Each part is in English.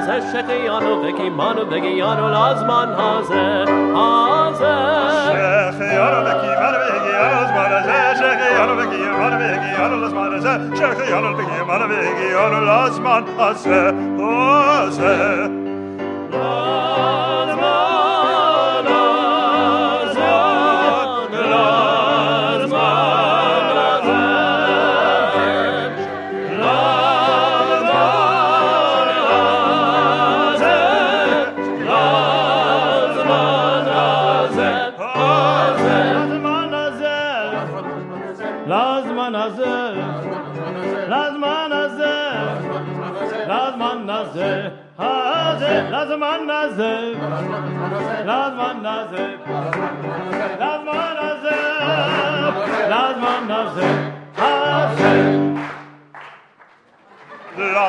v'giyanu zmanazeh Shecheyanu v'kimanu v'giyanu lazman hazeh Hazeh Shecheyanu v'kiyamanu v'higiyanu l'zmanazeh Shecheyanu v'kiyamanu v'higiyanu l'zmanazeh Shecheyanu v'kiyamanu v'higiyanu l'zman hazeh Hazeh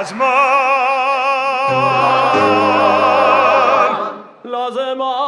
Lazman. Lazman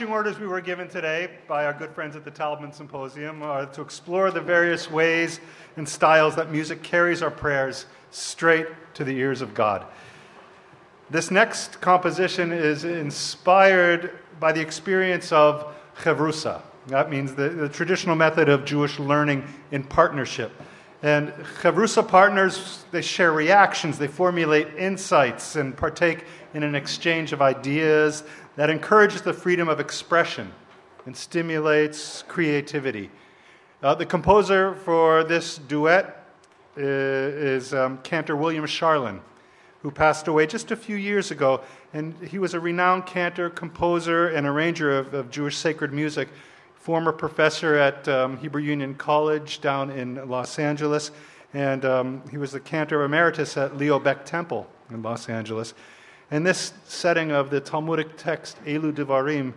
marching orders we were given today by our good friends at the Taubman Symposium are to explore the various ways and styles that music carries our prayers straight to the ears of God. This next composition is inspired by the experience of Chevrusa. That means the, the traditional method of Jewish learning in partnership. And Chevrusa partners, they share reactions, they formulate insights, and partake in an exchange of ideas that encourages the freedom of expression and stimulates creativity. Uh, the composer for this duet uh, is um, Cantor William Sharlin, who passed away just a few years ago. And he was a renowned cantor, composer, and arranger of, of Jewish sacred music, former professor at um, Hebrew Union College down in Los Angeles. And um, he was the cantor emeritus at Leo Baeck Temple in Los Angeles. And this setting of the Talmudic text, Elu Devarim,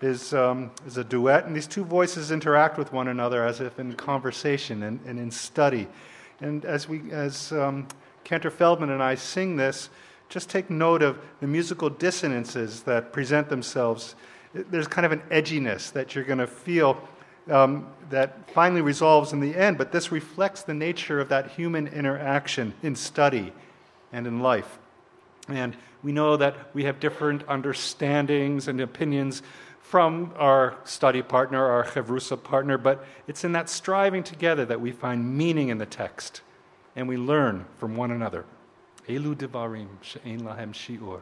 is, um, is a duet, and these two voices interact with one another as if in conversation and, and in study. And as, we, as um, Cantor Feldman and I sing this, just take note of the musical dissonances that present themselves. There's kind of an edginess that you're going to feel um, that finally resolves in the end, but this reflects the nature of that human interaction in study and in life. And we know that we have different understandings and opinions from our study partner, our Chevrusa partner, but it's in that striving together that we find meaning in the text and we learn from one another. Elu devarim she'en lahem shi'ur.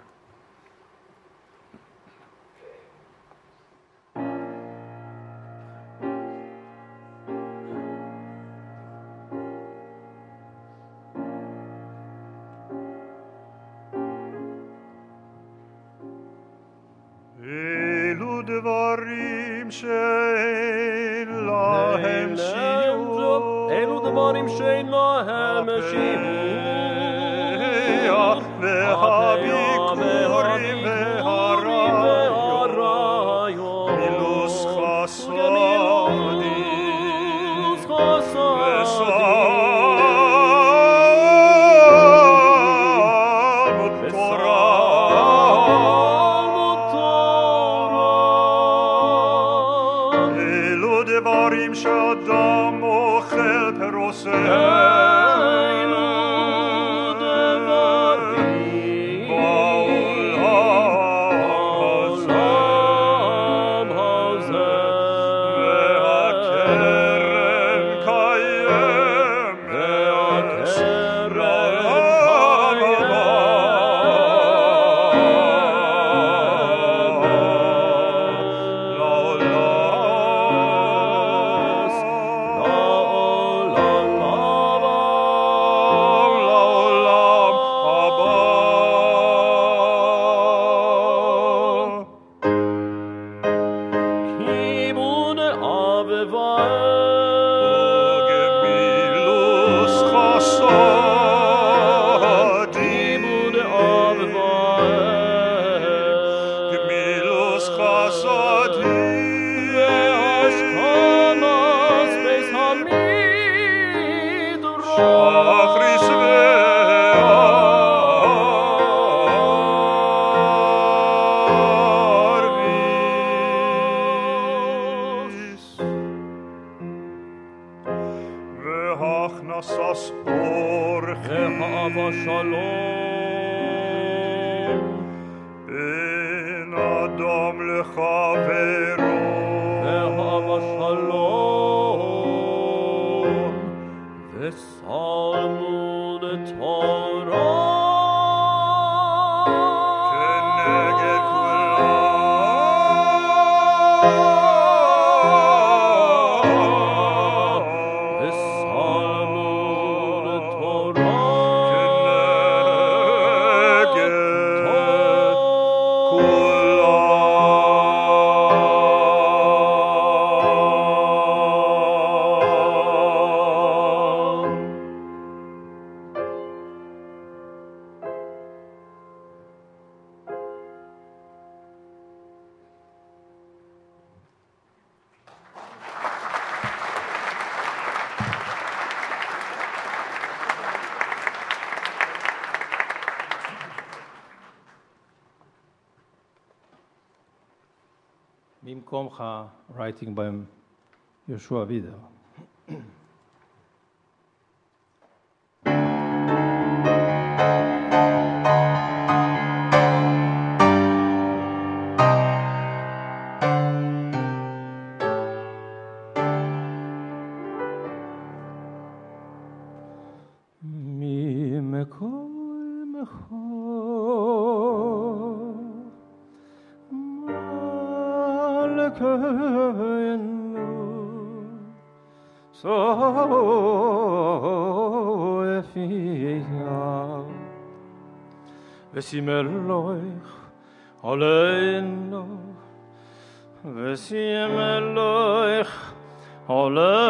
Passou. Noha writing by Joshua Vidal. zimmer loch allein noch wes zimmer loch allein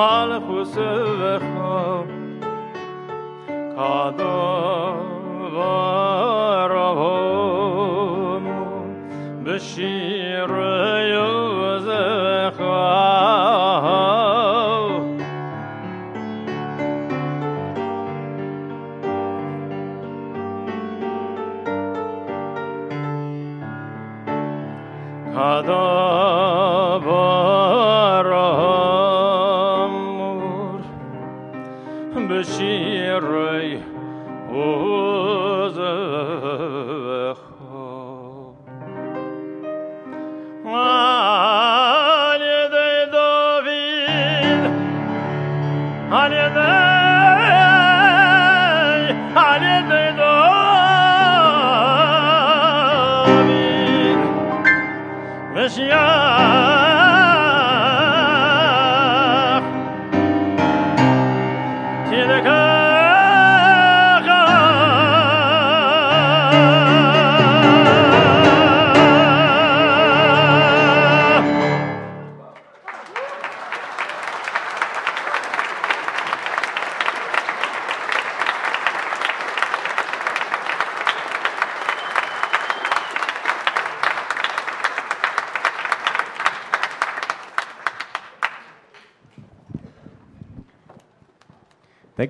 malchus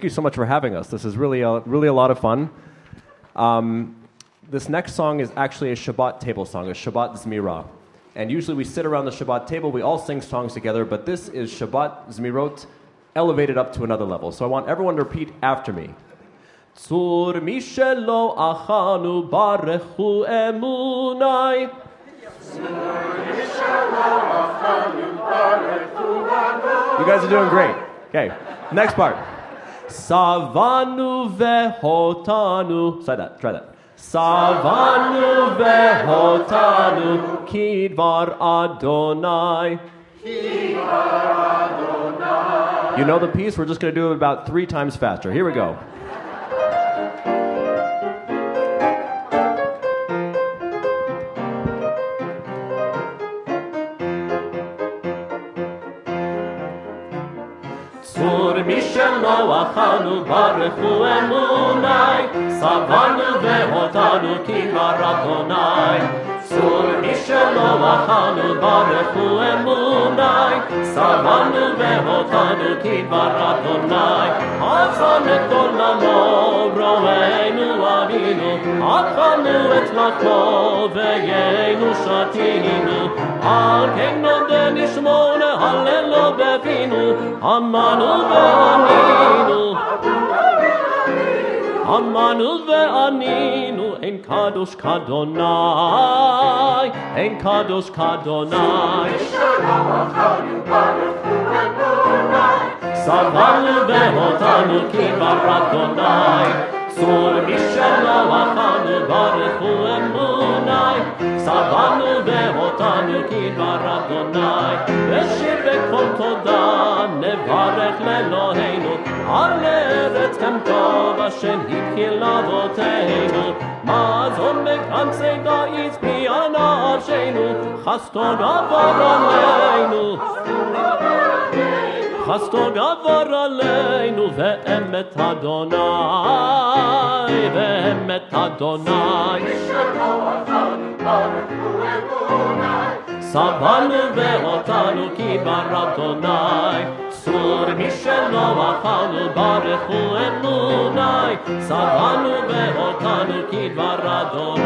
Thank you so much for having us. This is really a, really a lot of fun. Um, this next song is actually a Shabbat table song, a Shabbat Zmira. And usually we sit around the Shabbat table, we all sing songs together, but this is Shabbat Zmirot elevated up to another level. So I want everyone to repeat after me. Tzur mishelo achanu barechu emunai. You guys are doing great. Okay, next part. Savanu vehotanu. Say that. Try that. Savanu vehotanu kidvar Adonai. Kidvar Adonai. You know the piece? We're just going to do it about three times faster. Here we go. משלו אכלנו ברכו אמוני, שבענו והותנו כי דבר אדוני. צור משלו אכלנו ברכו אמוני, שבענו והותנו כי דבר אדוני. עזן את עולמו, רואינו אבינו, אכלנו את לחמו, ויינו שתינו. על כן נודה נשמונה, הללו בפינו, עמנו וענינו. עמנו וענינו, אין קדוש כאדוני, אין קדוש כאדוני. סבלנו והותנו כי דבר אדוני, צור משלו אכלנו ברכו אמוני, סבלנו והותנו כי דבר אדוני, ושיר בקול תודה נברך לאלוהינו, על ארץ גם טוב אשר התחיל אבותינו, מזון בקמצי דאיץ פיען נפשנו, חסדו גבר עלינו. חסדו גבר עלינו ואמת אדוני, ואמת אדוני. סבלנו והותנו כי בר אדוני, צור משלו אכלנו ברכו אמוני, סבלנו והותנו כי דבר אדוני.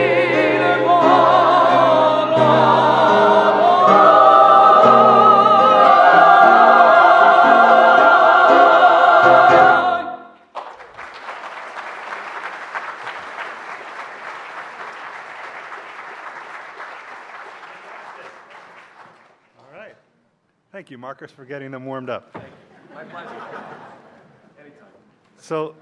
Marcus, for getting them warmed up. So,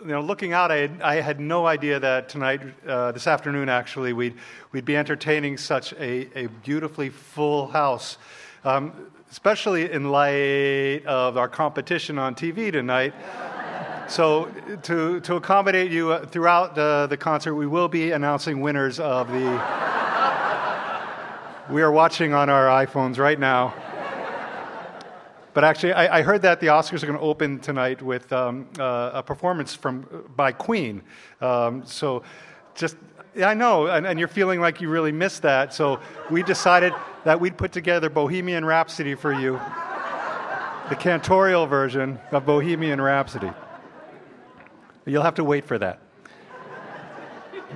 you know, looking out, I had, I had no idea that tonight, uh, this afternoon actually, we'd, we'd be entertaining such a, a beautifully full house, um, especially in light of our competition on TV tonight. So, to, to accommodate you uh, throughout uh, the concert, we will be announcing winners of the. we are watching on our iPhones right now. But actually, I, I heard that the Oscars are going to open tonight with um, uh, a performance from by Queen. Um, so, just I know, and, and you're feeling like you really missed that. So we decided that we'd put together Bohemian Rhapsody for you, the cantorial version of Bohemian Rhapsody. You'll have to wait for that.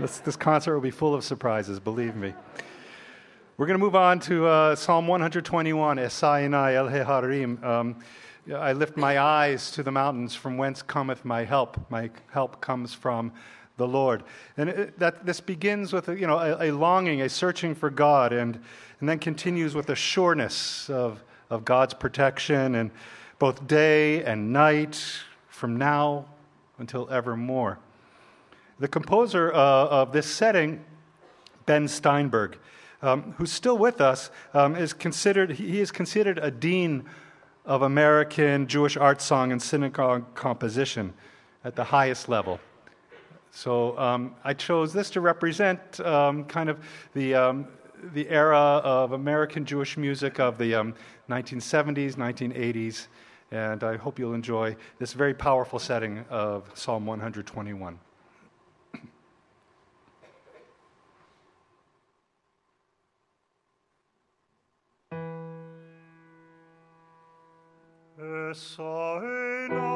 This, this concert will be full of surprises, believe me. We're going to move on to uh, Psalm 121, Esainai El Heharim. Um, I lift my eyes to the mountains, from whence cometh my help. My help comes from the Lord. And it, that, this begins with a, you know, a, a, longing, a searching for God, and, and then continues with a sureness of, of God's protection, and both day and night, from now until evermore. The composer uh, of this setting, Ben Steinberg, um, who's still with us, um, is considered, he is considered a dean of American Jewish art song and synagogue composition at the highest level. So um, I chose this to represent um, kind of the, um, the era of American Jewish music of the 1970s, 1980s, and I hope you'll enjoy this very powerful setting of Psalm 121. Tall.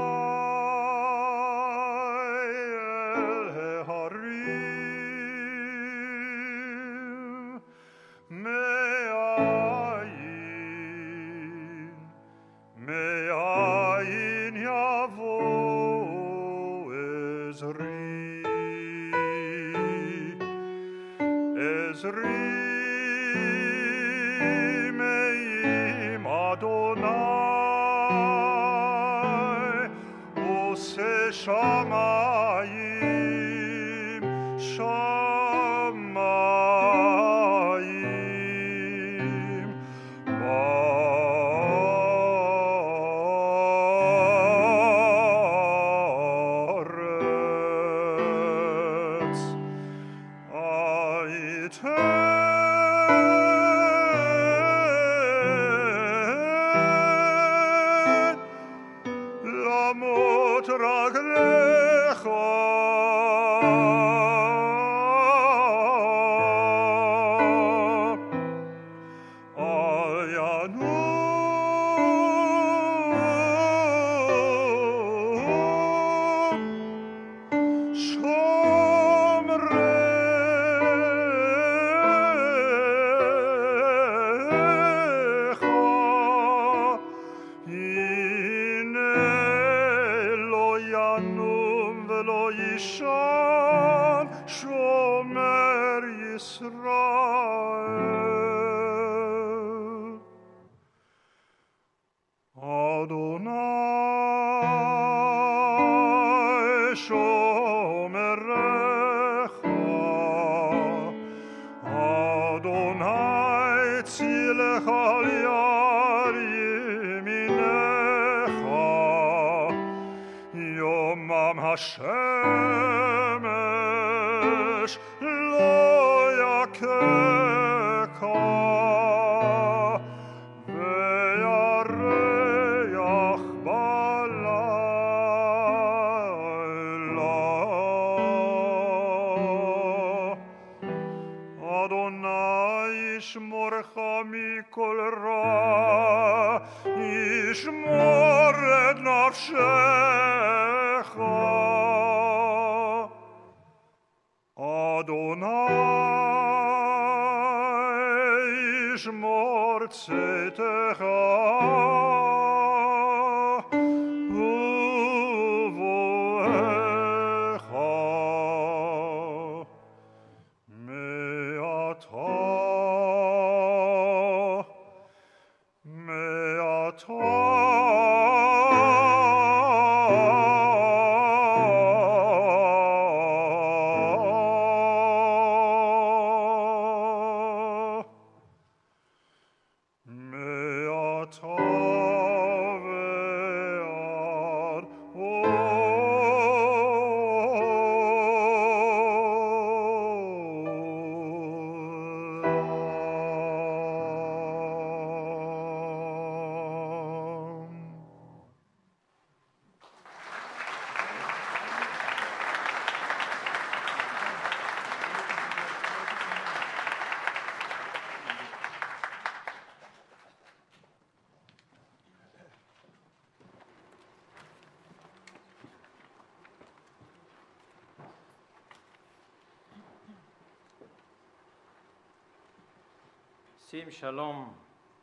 Shalom,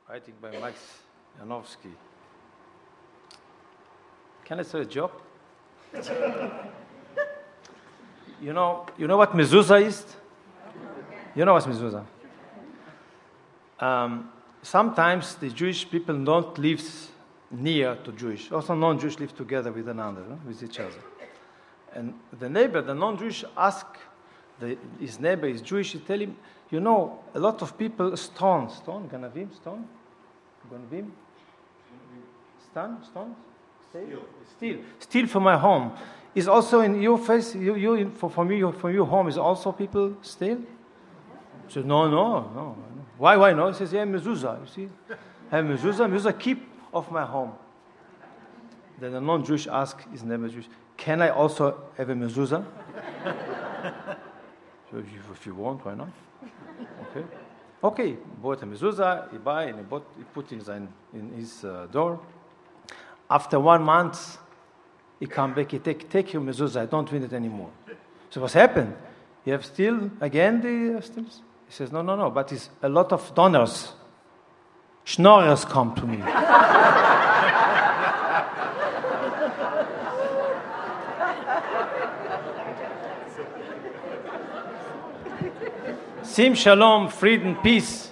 writing by Max Janowski. Can I say a joke? you know, you know what mezuzah is? You know what mezuzah? Um, sometimes the Jewish people don't live near to Jewish. Also, non-Jewish live together with another, no? with each other. And the neighbor, the non-Jewish, ask the, his neighbor is Jewish. He tell him, you know, a lot of people stone, stone, ganavim, stone, ganavim, stone, stone, steel, steel, steel for my home. Is also in your face, you, you for, from you, from your home is also people steal. He says, no, no, no. Why, why no? He says, yeah, mezuzah. You see, I have mezuzah, mezuzah keep of my home. Then the non-Jewish ask his neighbor Jewish, can I also have a mezuzah? so if you want, why not? Okay. Okay, bought a mezuzah, he buy and he, bought, he put in his, in his uh, door. After one month, he come back, he take, take your mezuzah, I don't want it anymore. So what's happened? You have still, again, the still? He says, no, no, no, but it's a lot of donors. Schnorrers come to me. Sim shalom, freedom, peace.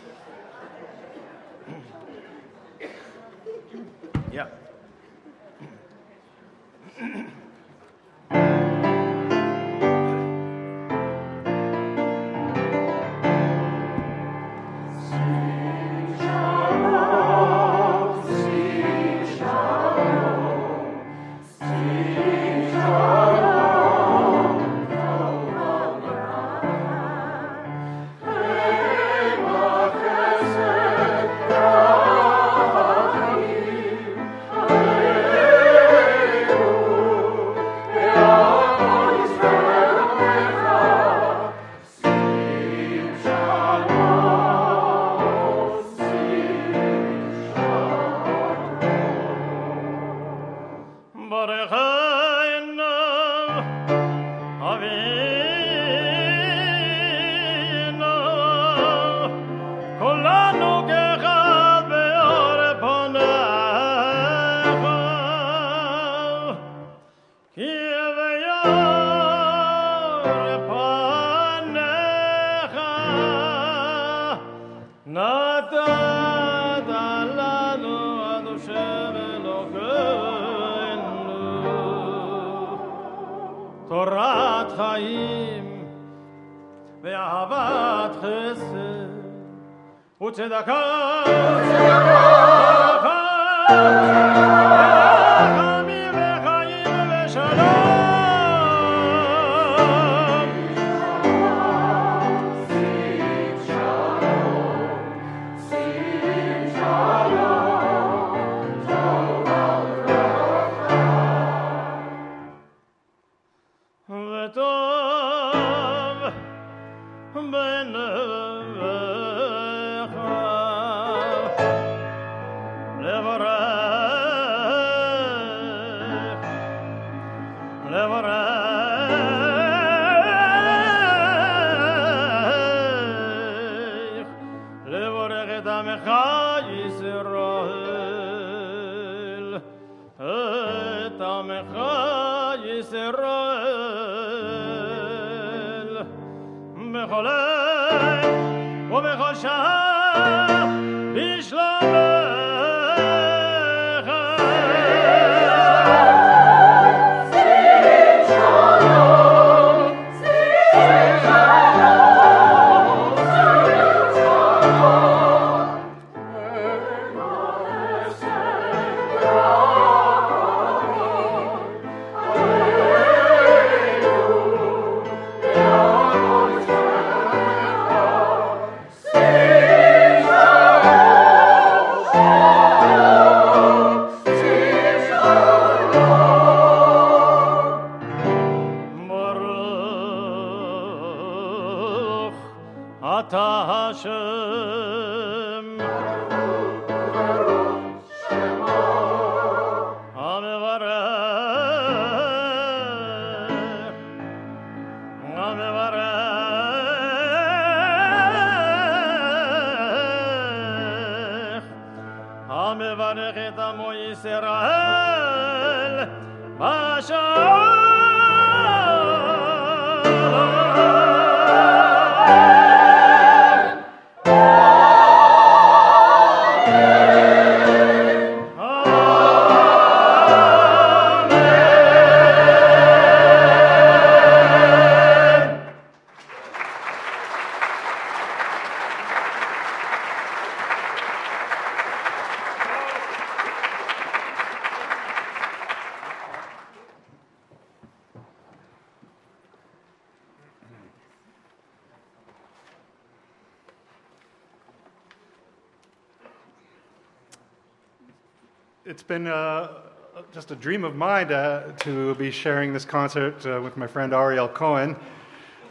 Just a dream of mine uh, to be sharing this concert uh, with my friend Aryell Cohen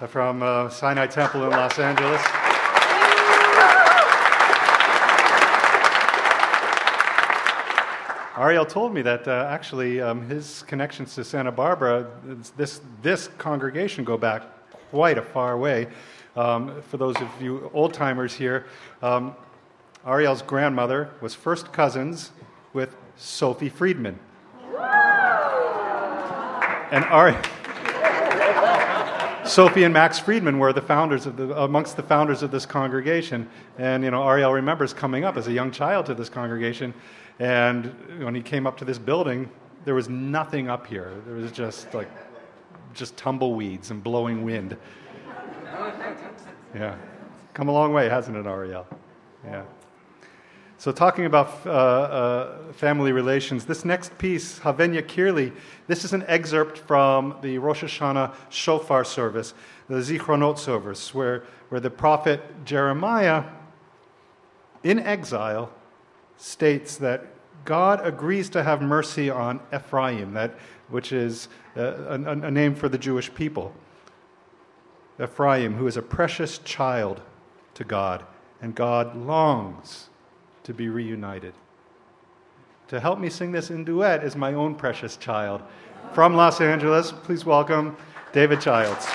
uh, from uh, Sinai Temple in Los Angeles. Ariel told me that uh, actually um, his connections to Santa Barbara, this, this congregation, go back quite a far way. Um, for those of you old timers here, um, Aryell's grandmother was first cousins with Sophie Friedman. And Ari- Sophie and Max Friedman were the founders of the, amongst the founders of this congregation. And, you know, Aryell remembers coming up as a young child to this congregation. And when he came up to this building, there was nothing up here. There was just like, just tumbleweeds and blowing wind. Yeah. Come a long way, hasn't it, Aryell? Yeah. So, talking about uh, uh, family relations, this next piece, Haven Yakir Li, this is an excerpt from the Rosh Hashanah shofar service, the Zichronot service, where, where the prophet Jeremiah, in exile, states that God agrees to have mercy on Ephraim, that, which is uh, a, a name for the Jewish people. Ephraim, who is a precious child to God, and God longs to be reunited. To help me sing this in duet is my own precious child. From Los Angeles, please welcome David Childs.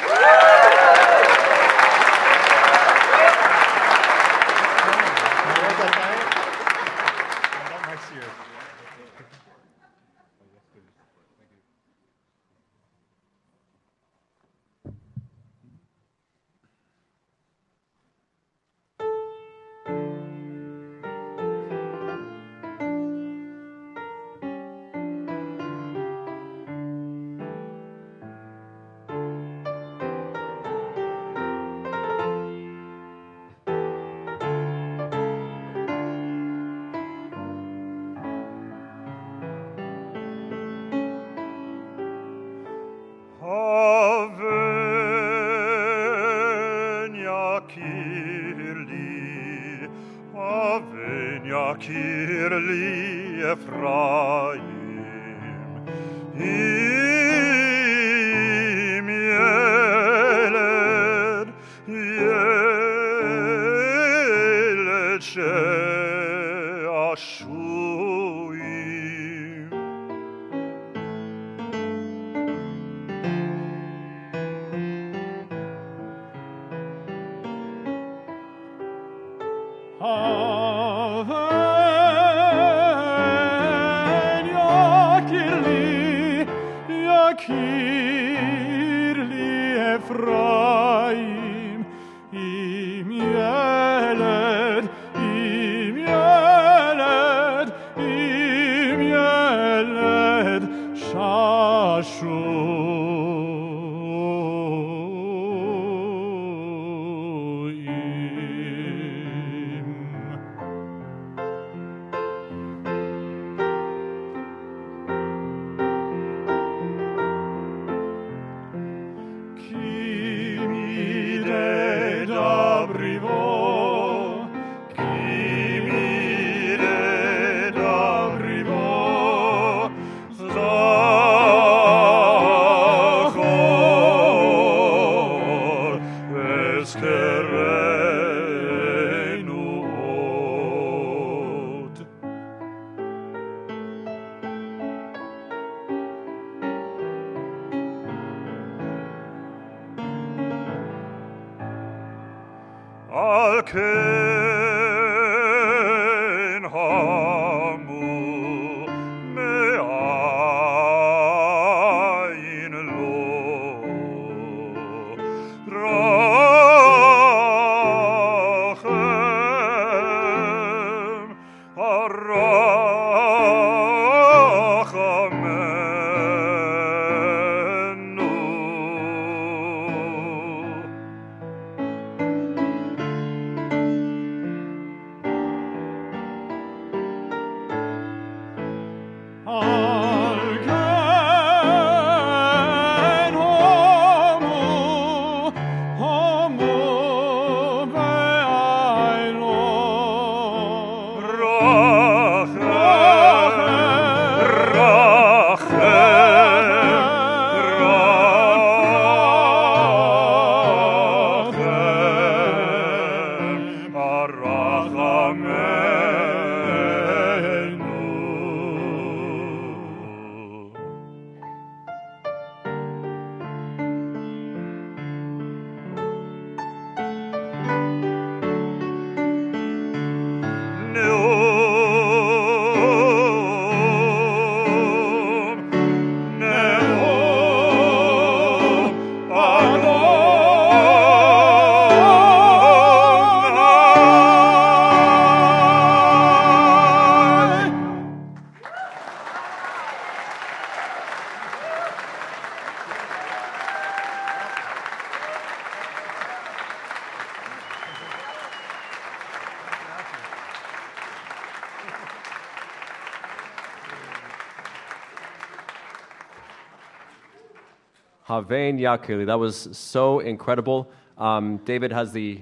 Yakili. That was so incredible. Um, David has the.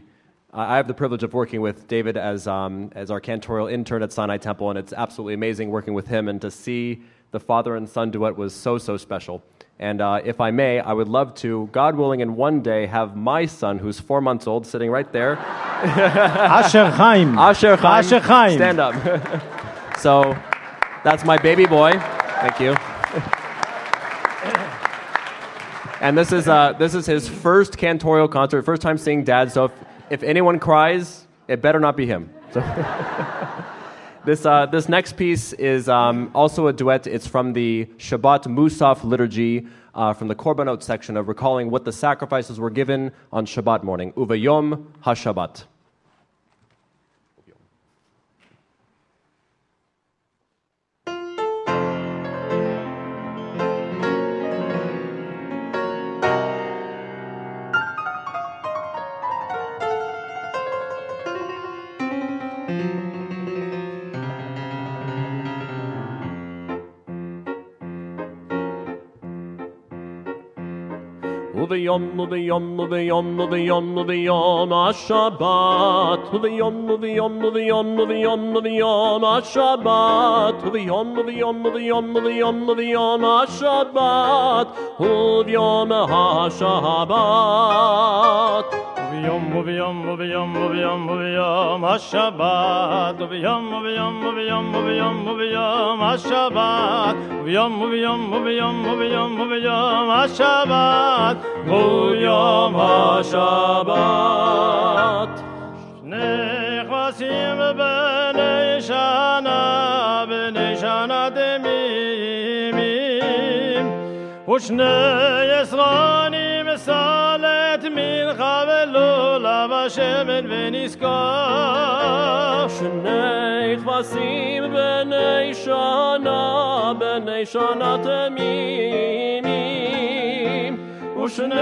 I have the privilege of working with David as, um, as our cantorial intern at Sinai Temple, and it's absolutely amazing working with him. And to see the father and son duet was so, so special. And uh, if I may, I would love to, God willing, in one day have my son, who's four months old, sitting right there. Asher Chaim. Asher Chaim. Asher Chaim. Stand up. so that's my baby boy. Thank you. And this is, uh, this is his first cantorial concert, first time seeing dad. So if, if anyone cries, it better not be him. So this, uh, this next piece is um, also a duet. It's from the Shabbat Musaf liturgy uh, from the Korbanot section of recalling what the sacrifices were given on Shabbat morning. Uva Uvayom HaShabbat. Uvayom, uvayom, uvayom, uvayom, uvayom, Ashabat. Uvayom, uvayom, uvayom, uvayom, uvayom, Ashabat. Uvayom, uvayom, uvayom, uvayom, uvayom, Ashabat. Uvayom HaShabbat. Uviyom, uviyom, uviyom, uviyom, uviyom, Hashabbat. Uviyom, بیام و بیام و بیام و بیام و بیام هشبت و بیام هشبت به نشانه به نشانه دمیمیم خوش نیسرانی مثالت من قبل ולולב השמן ונזכר. שני כבשים בני שנה, בני שנה תמימים. ושני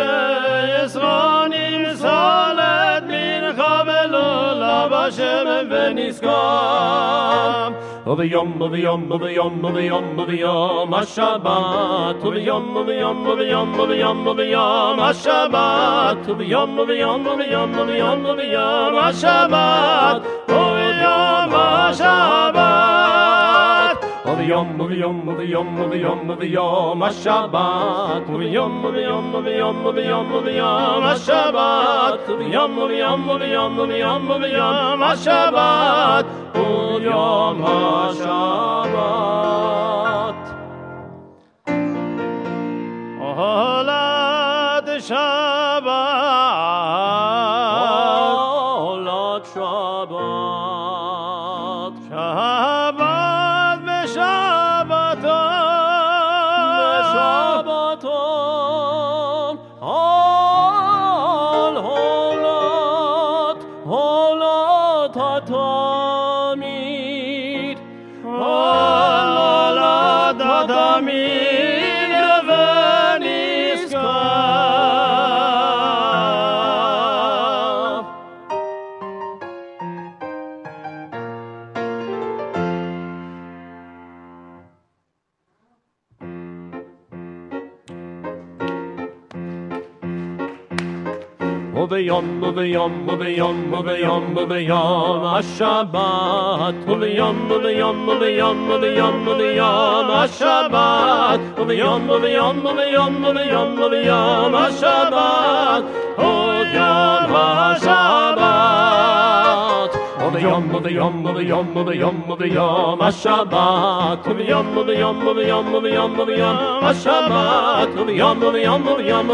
יסרונים סלת מנחה ולולב השמן ונזכר. Uvayom, uvayom, uvayom, uvayom, uvayom, Hashabbat. Uvayom, uvayom, uvayom, uvayom, uvayom, Hashabbat. Uvayom, uvayom, uvayom, uvayom, uvayom, Hashabbat. Uvayom HaShabbat. Uvayom, uvayom, uvayom, uvayom, uvayom, Hashabbat. Uvayom, uvayom, uvayom, uvayom, uvayom, Hashabbat. Uvayom, uvayom, uvayom, uvayom, uvayom, Hashabbat. Uvayom HaShabbat. Shabbat. Uvayom, uvayom, uvayom, uvayom, uvayom, Hashabbat. Uvayom, uvayom, uvayom, uvayom, uvayom, Hashabbat. Uvayom, uvayom, uvayom, uvayom, uvayom, Hashabbat. Uvayom HaShabbat. Uvayom, uvayom, uvayom, uvayom, uvayom, Hashabbat. Uvayom, uvayom, uvayom, uvayom, uvayom, Hashabbat. Uvayom, uvayom, uvayom,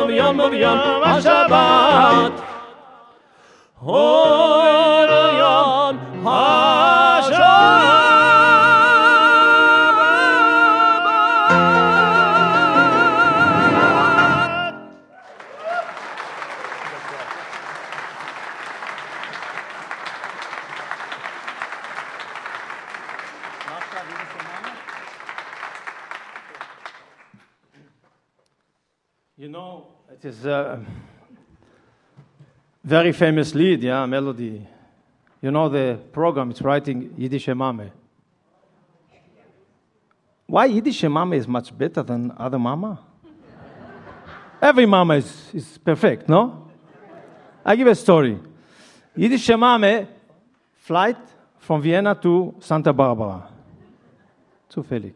Uvayom HaShabbat. You know, it is a very famous lead, yeah, melody. You know the program, it's writing Yiddish Mame. Why Yiddish Mame is much better than other mama? Every mama is, is perfect, no? I give a story. Yiddish mama flight from Vienna to Santa Barbara. Zufällig.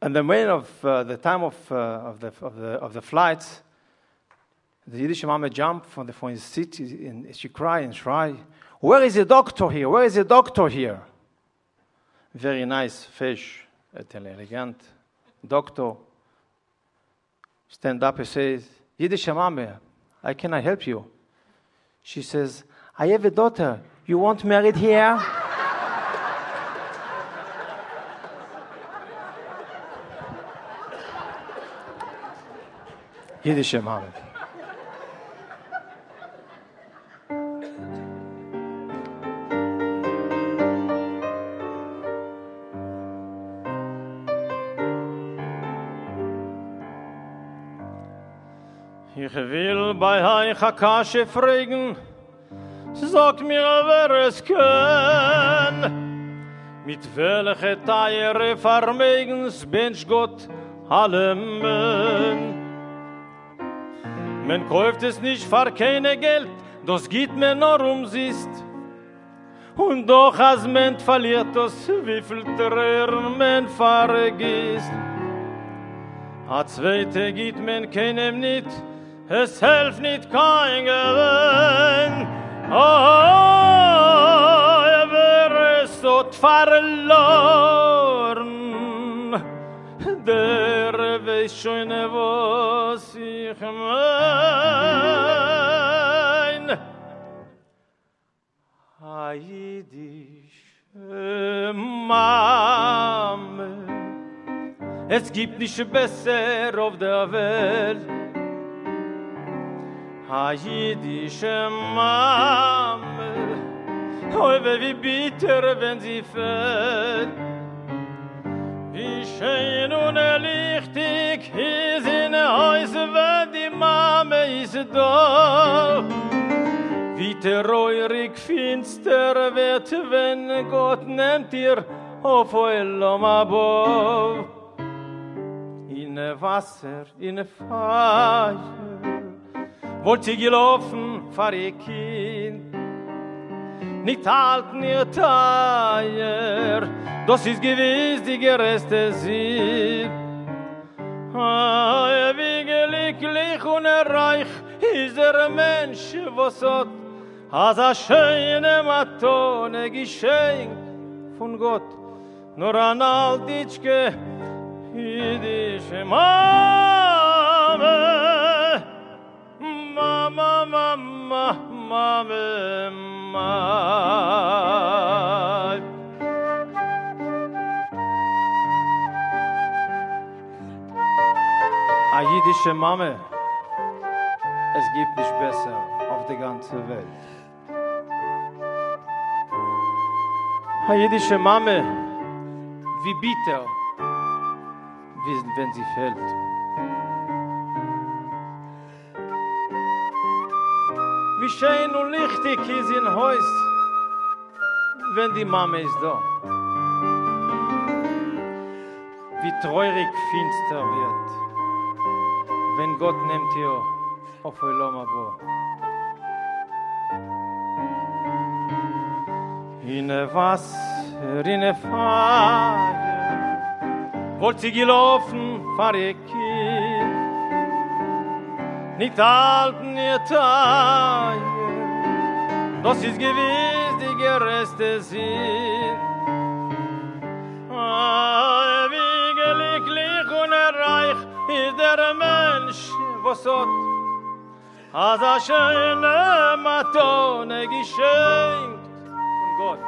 And the main of uh, the time of, uh, of, the, of, the, of the flight, the Yiddish mama jumped from the from his seat and she cried and cried, Where is the doctor here? Where is the doctor here? Very nice fish, elegant doctor. Stand up and says, Yiddish mama, I cannot help you. She says, I have a daughter. You want married here? Yiddish mama. Euch a Kasche fragen, sagt mir, wer es kann. Mit welche Teiere Vermögens bin's Gott allem Mann. Man kauft es nicht für keine Geld, das geht mir nur um siehst. Und doch als man verliert das, wie viel Tränen man vergisst. A zweite geht man keinem nicht, es helft nicht kein Gewinn. Oh, er es dort verloren. Der weiß schon, was ich mein. A jüdische Mame, es gibt nicht besser auf der Welt. A jüdische Mame, oi, wie bitter, wenn sie fällt. Wie schön und lichtig ist in Haus, wenn die Mame ist da. Wie treurig finster wird, wenn Gott nimmt ihr auf Eulom above. In Wasser, in Feuer, wollt ihr gelaufen, fahr ihr Kind. Nicht halten ihr Teier, das ist gewiss die gereste Sieb. Ah, wie glücklich und reich ist der Mensch, was hat als a schöne Matone geschenkt von Gott. Nur an altitschke, jüdische Mame, Mama, Mama, Mama. A jüdische Mame, es gibt nicht besser auf der ganzen Welt. A jüdische Mame, wie bitter, wenn sie fällt. Wie schön und lichtig ist in Haus, wenn die Mama ist da. Wie treurig finster wird, wenn Gott nimmt ihr auf Olam Abo. In a Wasser, in a Feuer, wollt sie gelaufen, fahr ihr Kind. Nicht halten ihr Teier, das ist gewiss die gereste sind. Ah, wie glücklich und reich ist der Mensch, was hat als a schöne Matone geschenkt von Gott.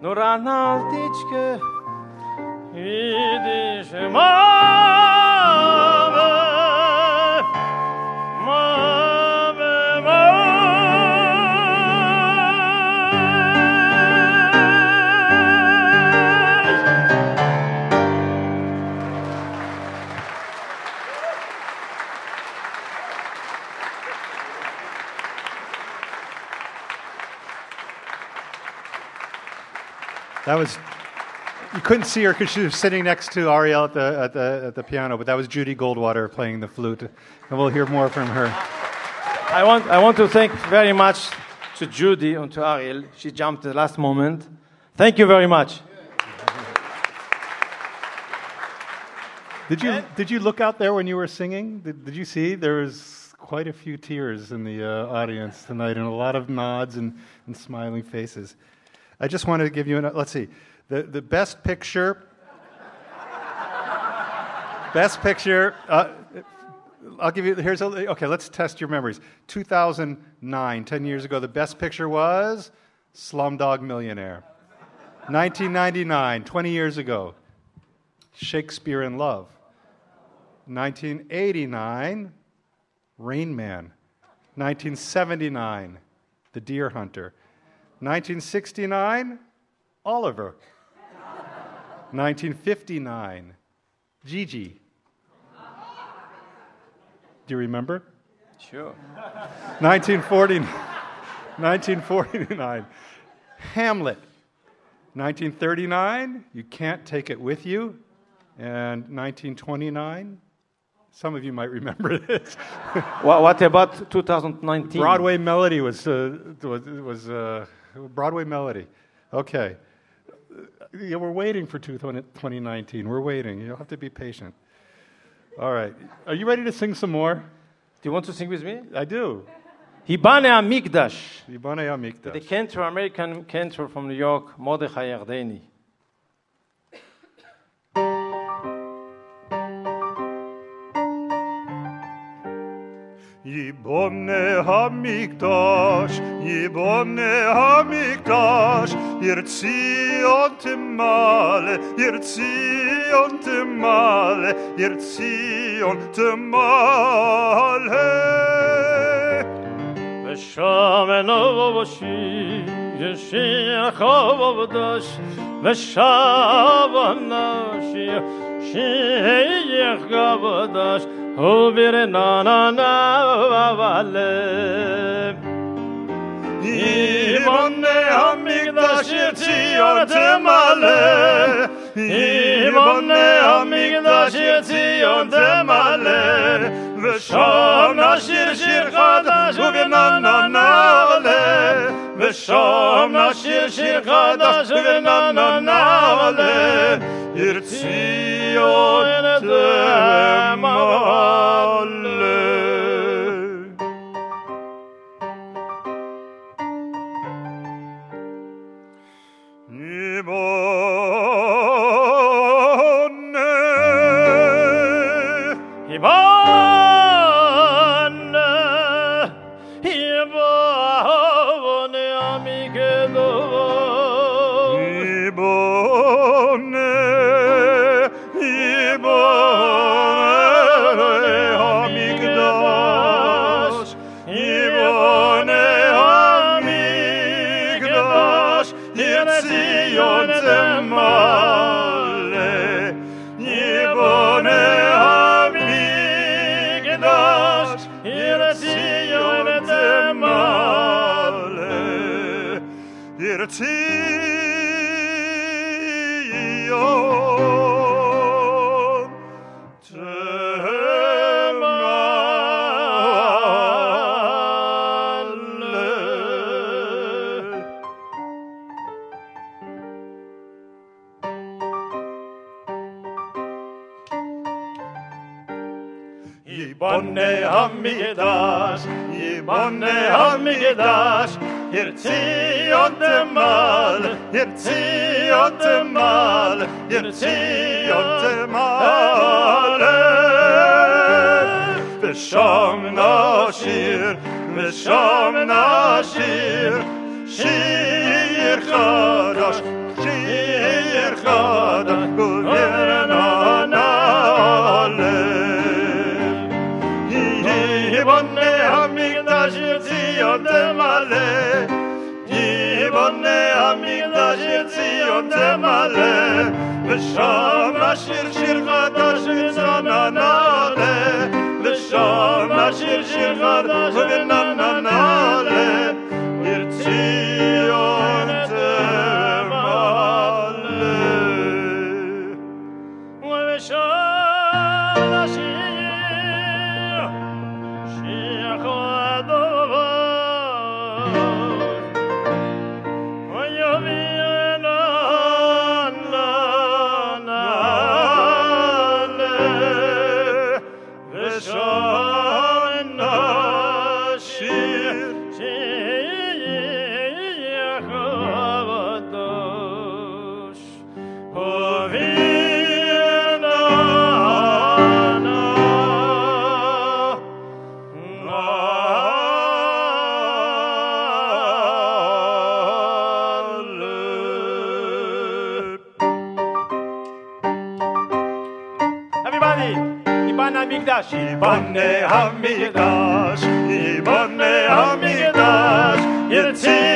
Nur an altitschke, jüdische Mame, That was you couldn't see her because she was sitting next to Aryell at the, at, the, at the piano, but that was Judy Goldwater playing the flute. And we'll hear more from her. I want, I want to thank very much to Judy and to Aryell. She jumped at the last moment. Thank you very much. Did you, did you look out there when you were singing? Did, did you see? There was quite a few tears in the uh, audience tonight and a lot of nods and, and smiling faces. I just wanted to give you an, let's see, the, the best picture. best picture. Uh, I'll give you, here's a, okay, let's test your memories. 2009, 10 years ago, the best picture was Slumdog Millionaire. 1999, 20 years ago, Shakespeare in Love. 1989, Rain Man. 1979, The Deer Hunter. 1969, Oliver. 1959, Gigi. Do you remember? Sure. 1940, 1949, Hamlet. 1939, You Can't Take It With You. And 1929, some of you might remember this. What, what about 2019? Broadway Melody was, uh, was, was uh, Broadway Melody. Okay. Yeah, we're waiting for 2019. We're waiting. You'll have to be patient. All right. Are you ready to sing some more? Do you want to sing with me? I do. Hibane Amigdash. Yibane Amikdash. The cantor, American cantor from New York, Mordechai Yardeni. יבונה המקדש, יבונה המקדש, ירציון תמלא, ירציון תמלא, ירציון תמלא. ושמן אבושי, ישיר ve şabanlaşı şeyh kabdaş hu bir nanana vavalim İman ne hamikdaş yetiyor temale. İman ne hamikdaş yetiyor temale. Ve şam naşir şirkadaş hu bir nanana ושום נשיר שיר חדש ונננעלה ירציון דמעלה יבונה המקדש, ירציון תמל, ירציון תמל, ירציון תמל. ושם נשיר, ושם נשיר, שיר חדש, שיר חדש, ולרנה ציון תמלא, ושם נשיר שיר Bonne Hamigdash, Bonne Hamigdash, Yitzhi.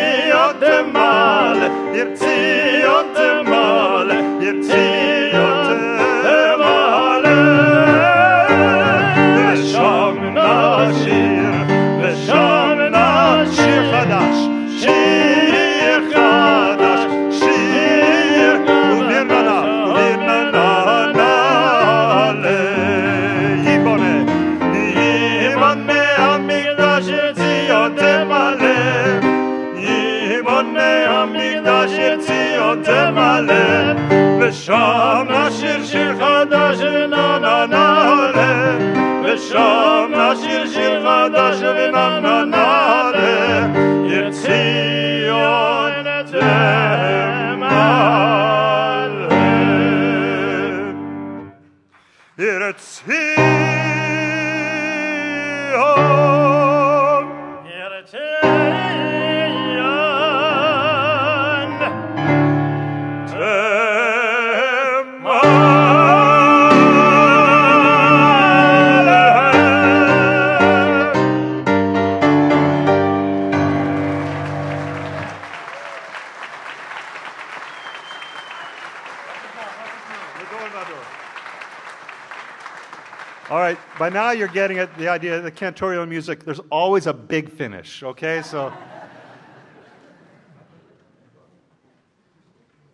Idea the cantorial music. There's always a big finish, okay? So,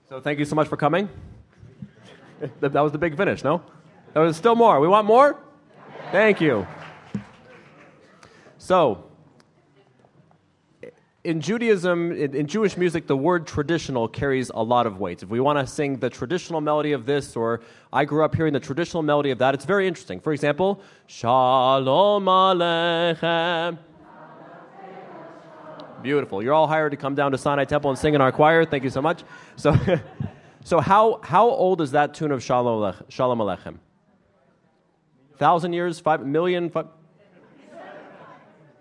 So thank you so much for coming. that was the big finish, no? There was still more. We want more? Thank you. So, in Judaism, in, in Jewish music, the word traditional carries a lot of weight. If we want to sing the traditional melody of this, or I grew up hearing the traditional melody of that, it's very interesting. For example, Shalom Aleichem. Beautiful. You're all hired to come down to Sinai Temple and sing in our choir. Thank you so much. So, so how, how old is that tune of Shalom, Aleichem? Thousand years? Five million? Five,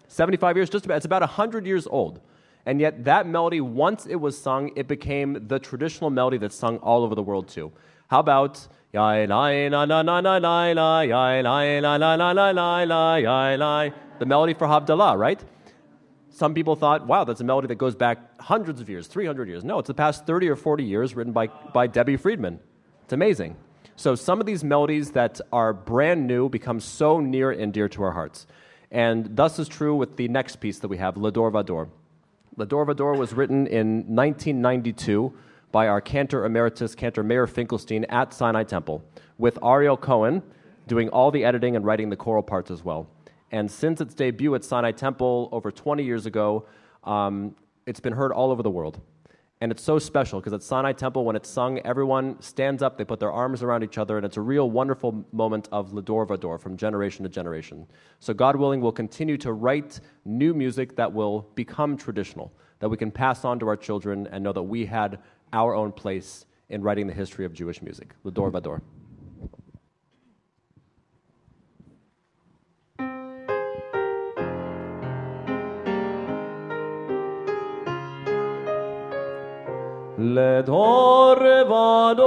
75 years? Just about. It's about 100 years old. And yet, that melody, once it was sung, it became the traditional melody that's sung all over the world too. How about the melody for Havdalah, right? Some people thought, wow, that's a melody that goes back hundreds of years, 300 years. No, it's the past 30 or 40 years written by, by Debbie Friedman. It's amazing. So some of these melodies that are brand new become so near and dear to our hearts. And thus is true with the next piece that we have, Lador Vador. Lador Vador was written in 1992 by our cantor emeritus, Cantor Meir Finkelstein at Sinai Temple, with Aryell Cohen doing all the editing and writing the choral parts as well. And since its debut at Sinai Temple over 20 years ago, um, it's been heard all over the world. And it's so special because at Sinai Temple, when it's sung, everyone stands up, they put their arms around each other, and it's a real wonderful moment of Lador Vador from generation to generation. So, God willing, we'll continue to write new music that will become traditional, that we can pass on to our children and know that we had our own place in writing the history of Jewish music. Lador Vador. le torvador.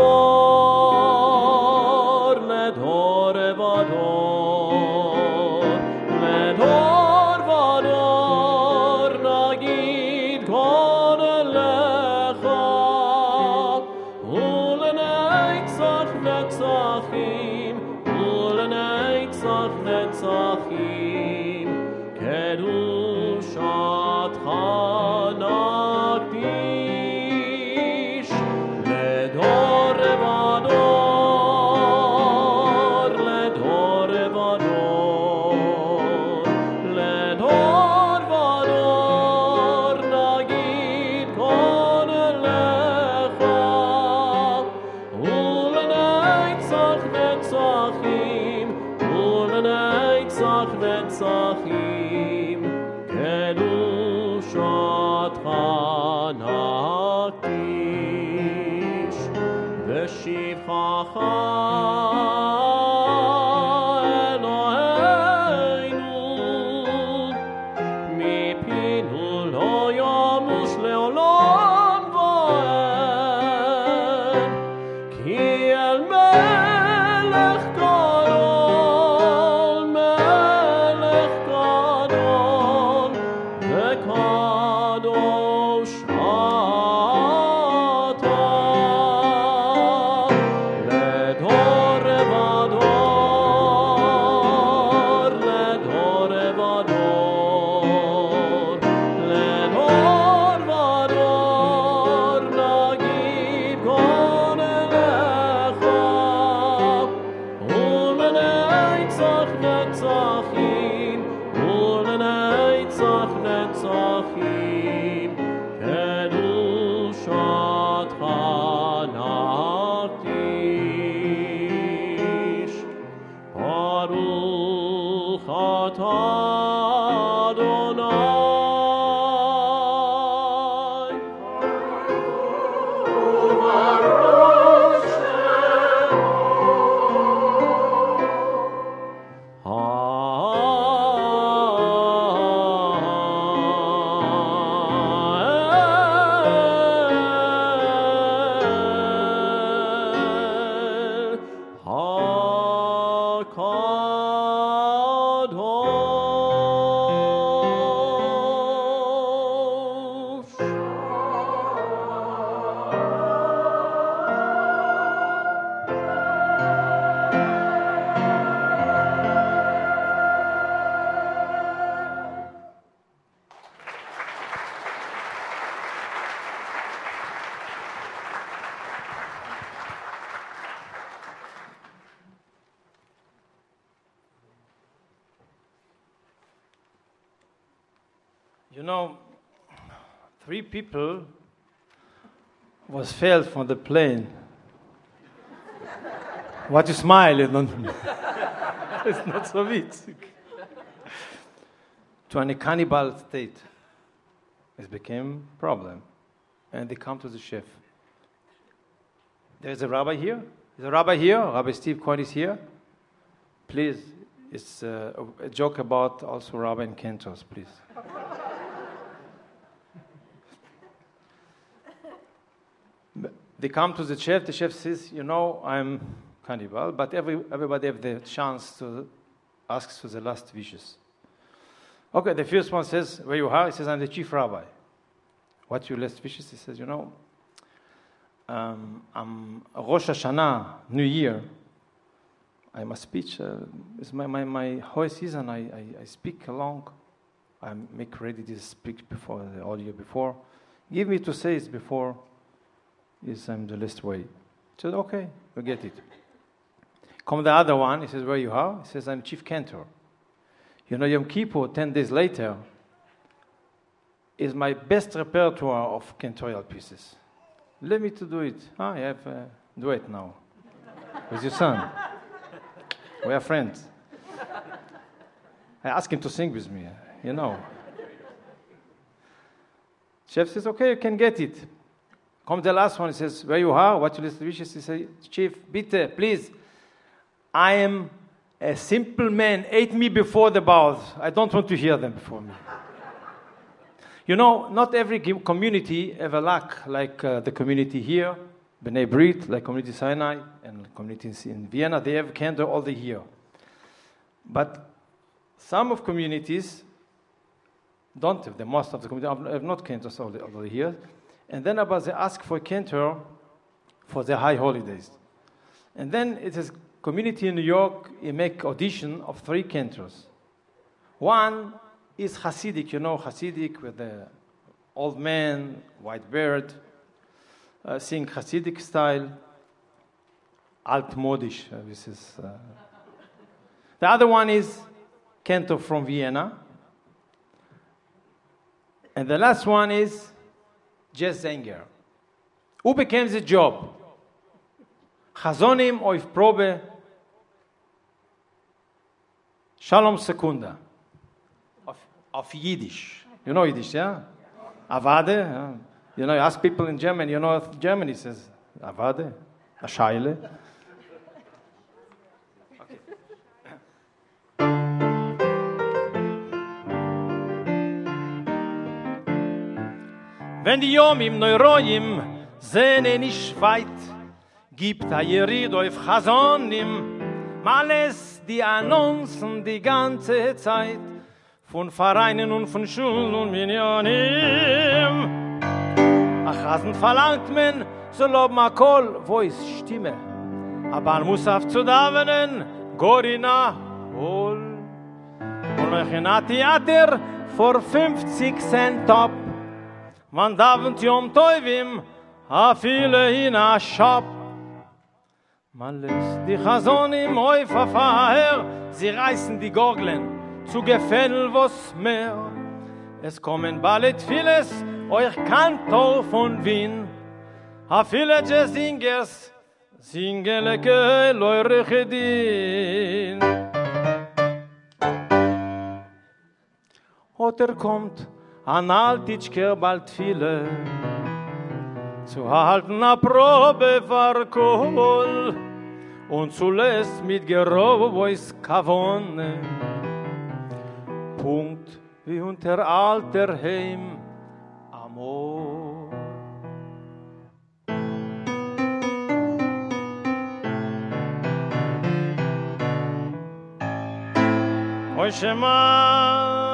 People was failed from the plane. what you smile? You don't it's not so witzig. to an cannibal state. It became problem. And they come to the chef. There's a rabbi here. Is a rabbi here? Rabbi Steve Cohen is here. Please, it's uh, a, a joke about also Rabbi Kentos, please. They come to the chef. The chef says, "You know, I'm cannibal, but every, everybody have the chance to ask for the last wishes." Okay, the first one says, "Where you are?" He says, "I'm the chief rabbi." What your last wishes? He says, "You know, um, I'm Rosh Hashanah, New Year. I'm a speech. Uh, it's my, my, my whole season. I, I, I speak along. I make ready this speech before the audio before. Give me to say it before is um, the least way. He said, okay, we get it. Come the other one, he says, where you are? He says, I'm chief cantor. You know, Yom Kippur, 10 days later, is my best repertoire of cantorial pieces. Let me to do it. Ah, I have a duet now with your son. We are friends. I asked him to sing with me, you know. Chef says, okay, you can get it. Come the last one, he says, where you are, what your list wishes? He says, Chief, bitte, please. I am a simple man, ate me before the bowels. I don't want to hear them before me. you know, not every community have a luck like uh, the community here, B'nai B'rith, like community Sinai, and communities in Vienna, they have candor all the year. But some of communities don't have, the most of the community have- not cantors all the, all the year. And then about they ask for cantor for the high holidays. And then it is community in New York, you make audition of three cantors. One is Hasidic, you know, Hasidic with the old man, white beard, uh, sing Hasidic style, altmodisch. Uh, this is. Uh, the other one is cantor from Vienna. And the last one is Jess Zenger. Who became the job? Chazonim auf Probe. Sholom Secunda. Of, of Yiddish. You know Yiddish, yeah? Avade. Yeah. You know, you ask people in Germany, you know, Germany says Avade, a Wenn die Jom im Neuroim sehne nicht weit, gibt a Jerid auf Chazonim, males die Annoncen die ganze Zeit, von Vereinen und von Schulen und Minyanim. A Chazen verlangt men, so lob ma kol, wo is Stimme. Aber muss auf zu davenen, Gorina, hol. Und euch in a Theater, for 50 Cent top. Man davent yom toivim, a viele in a shop. Man lässt die Chasonim auf auf Feier, sie reißen die Gorgeln zu Gefännel was mehr. Es kommen bald vieles, euch Kantor von Wien, a viele Jazzingers, singeleke leure Chedin. Oder kommt an Altitschker bald viele, zu halten a Probe war Kohl und zuletzt mit Gerobois Kavone. Punkt wie unter alter Heim Amor. Oi shema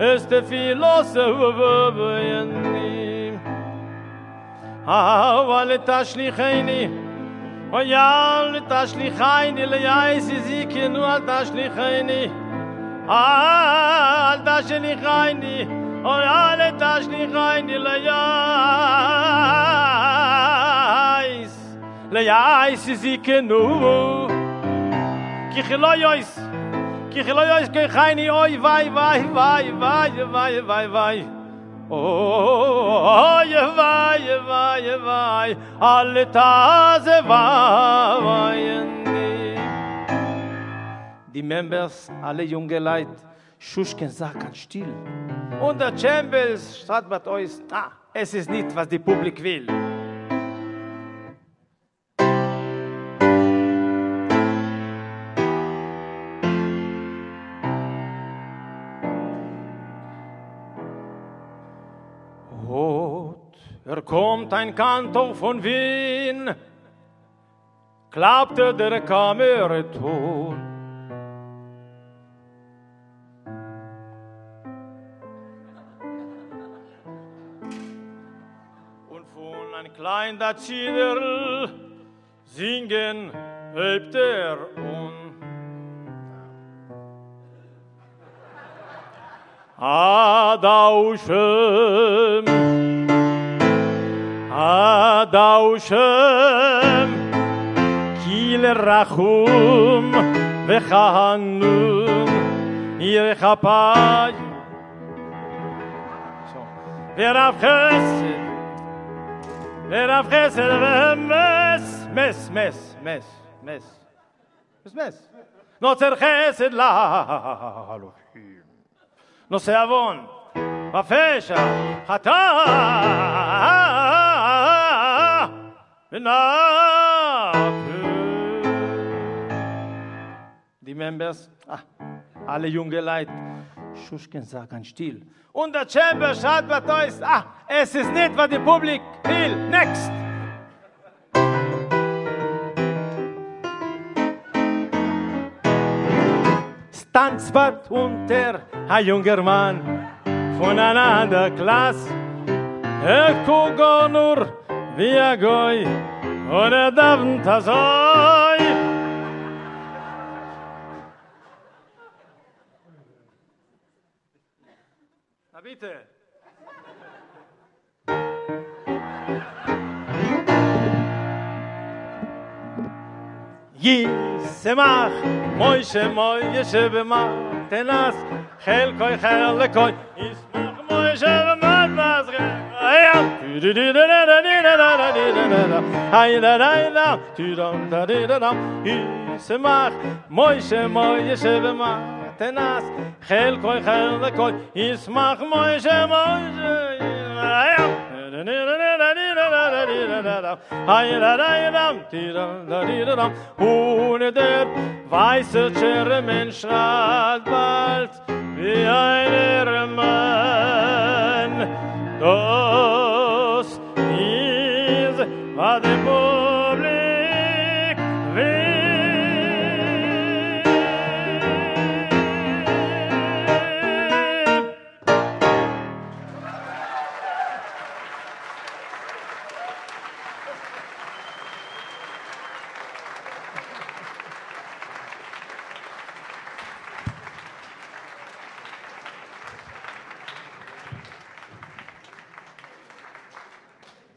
is the philosopher in me. How all it o lichaini, why all le has lichaini, lay eyes is he can all it has lichaini. All it has lichaini, le all it has lichaini, lay eyes, lay eyes כי חלו יויס כי חייני אוי וואי וואי וואי וואי וואי וואי וואי Oy vay vay vay al taze vayndi Die members alle junge leid schuschken sag ganz still und der chambers statt bat euch ah es ist nicht was die publik will Er kommt ein Kantor von Wien, klappte der Kamera tot. Und von ein klein Datschiderl singen hebt er und Adauschem Adauschem Kil rachum Vechanun Ir chapay Wer auf chesed Wer auf chesed Mes Mes Mes Mes Mes Mes Mes. No zer chesed la no se avon die members ah, alle junge leid schuschken sag ganz still und der chamber schaut was ist. Ah es ist nicht was die publik will. Next. Tanzbad unter ein junger Mann von einer anderen Klasse. Er guckt nur wie ein Goy er darf nicht so. Na bitte. ישמח מוישה מוישה במתנס חלקוי חלקוי ישמח מוישה במתנס ישמח מוישה מוישה במתנס חלקוי חלקוי ישמח מוישה מוישה Ohne der weiße Tschermen schreit bald wie ein Mann. Das is was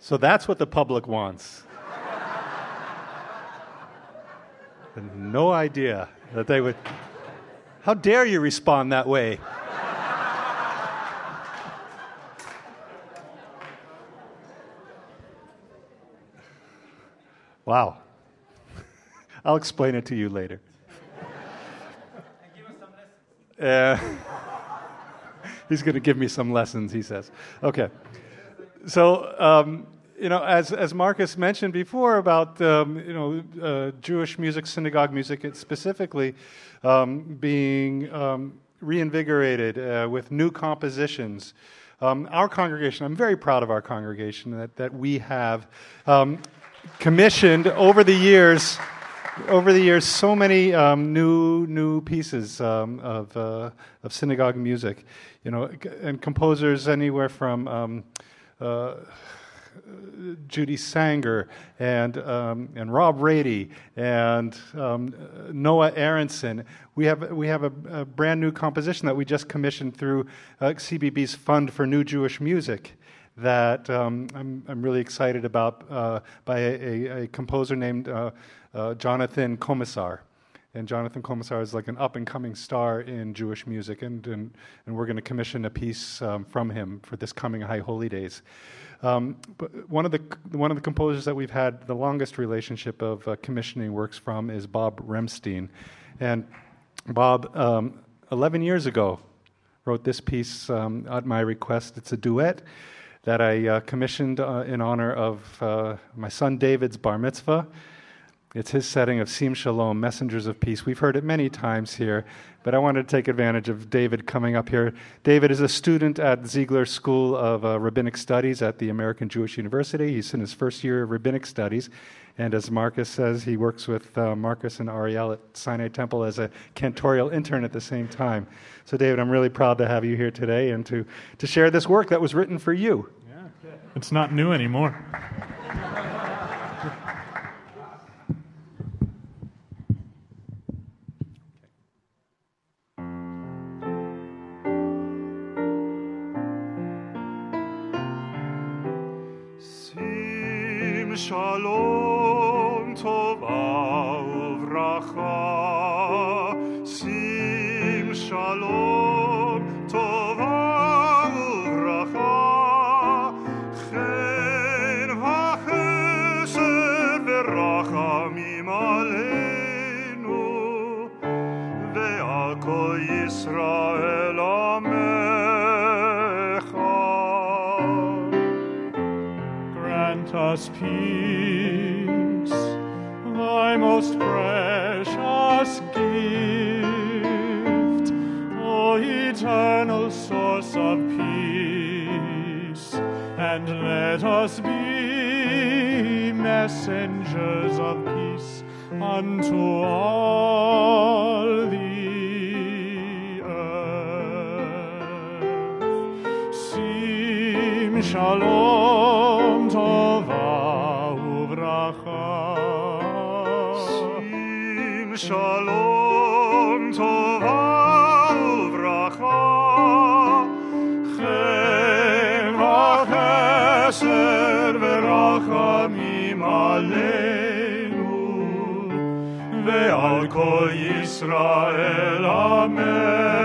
So that's what the public wants. no idea that they would. How dare you respond that way? Wow. I'll explain it to you later. Uh, he's going to give me some lessons, he says. Okay. So, um, you know, as, as Marcus mentioned before about, um, you know, uh, Jewish music, synagogue music specifically, um, being um, reinvigorated uh, with new compositions. Um, our congregation, I'm very proud of our congregation that, that we have um, commissioned over the years over the years so many um, new new pieces of uh, of synagogue music, you know, and composers anywhere from. Uh, Judy Sanger and um, and Rob Rady and um, Noah Aronson. We have we have a, a, brand new composition that we just commissioned through uh, CBB's Fund for New Jewish Music. That um, I'm I'm really excited about uh, by a, a, composer named uh, uh Jonathan Comisar and Jonathan Comisar is like an up and coming star in Jewish music, and, and, and we're going to commission a piece um, from him for this coming High Holy Days. Um, but one of the one of the composers that we've had the longest relationship of uh, commissioning works from is Bob Remstein, and Bob, um, 11 years ago, wrote this piece um, at my request. It's a duet that I uh, commissioned uh, in honor of uh, my son David's bar mitzvah. It's his setting of Sim Shalom, Messengers of Peace. We've heard it many times here, but I wanted to take advantage of David coming up here. David is a student at Ziegler School of uh, Rabbinic Studies at the American Jewish University. He's in his first year of Rabbinic Studies. And as Marcus says, he works with uh, Marcus and Aryell at Sinai Temple as a cantorial intern at the same time. So, David, I'm really proud to have you here today and to, to share this work that was written for you. Yeah, it's not new anymore. Shalom Tova Uvracha, Sim Shalom Tova Uvracha, Chen Vachesed Verachamim Aleinu, Ve'al Yisrael Amen. Us peace. Thy most precious gift, O eternal source of peace, and let us be messengers of peace unto all the earth. Sim shalom shalom tova uvracha, chen vachesed verachamim aleinu, ve'al kol Yisrael amen.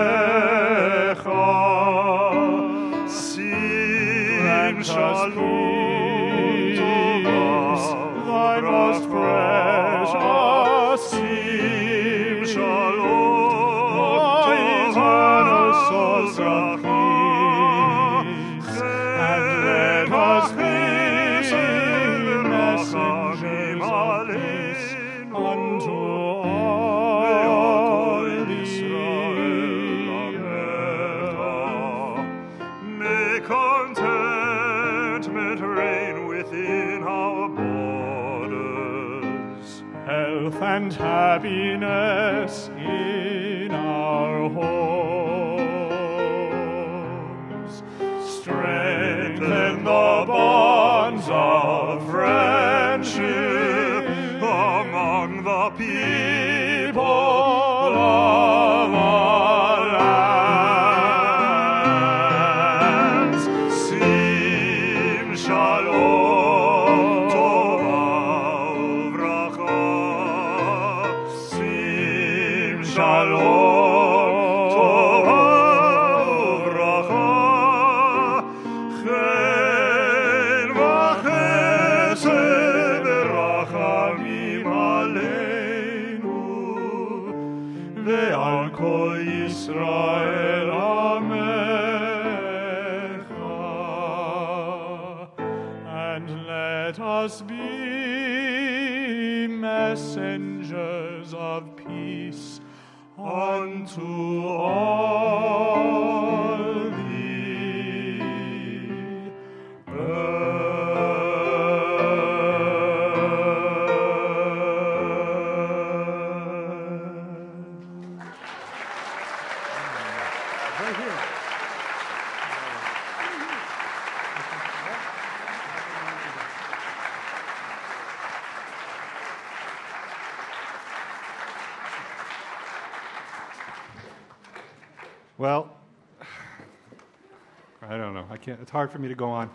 Can't. It's hard for me to go on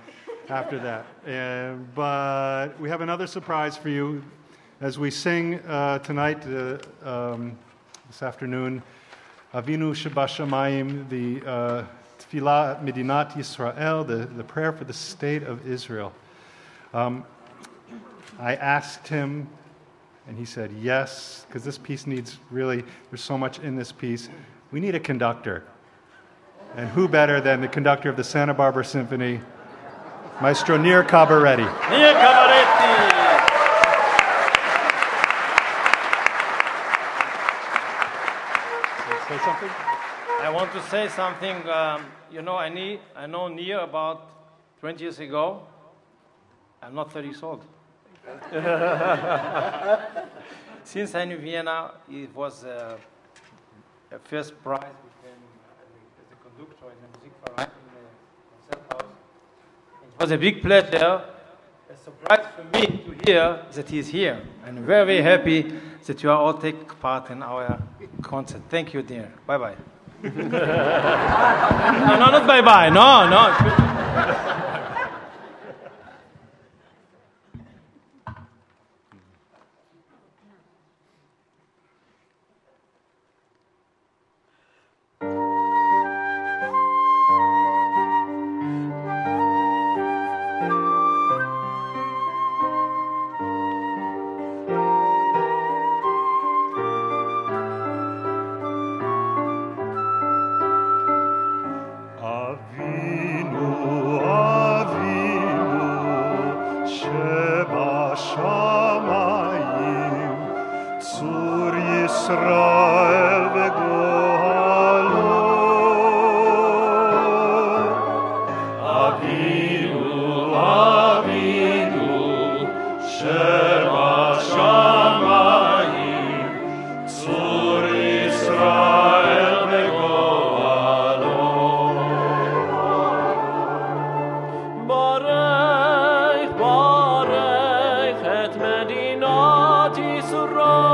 after that. And, but we have another surprise for you as we sing uh, tonight, uh, um, this afternoon, Avinu Shebashamayim, the uh, Tefillat Medinat Yisrael, the, the prayer for the state of Israel. Um, I asked him, and he said yes, because this piece needs really, there's so much in this piece. We need a conductor. And who better than the conductor of the Santa Barbara Symphony, Maestro Nir Kabaretti. Nir Kabaretti. Say something? I want to say something. Um, you know, I, need, I know Nir about 20 years ago. I'm not 30 years old. Since I knew Vienna, it was uh, a first prize in the Musikverein in the concert house. It was a big pleasure, a surprise for me to hear that he's here. I'm very, happy that you all take part in our concert. Thank you, dear. Bye bye. no, no, not bye bye. No, no. sorrow.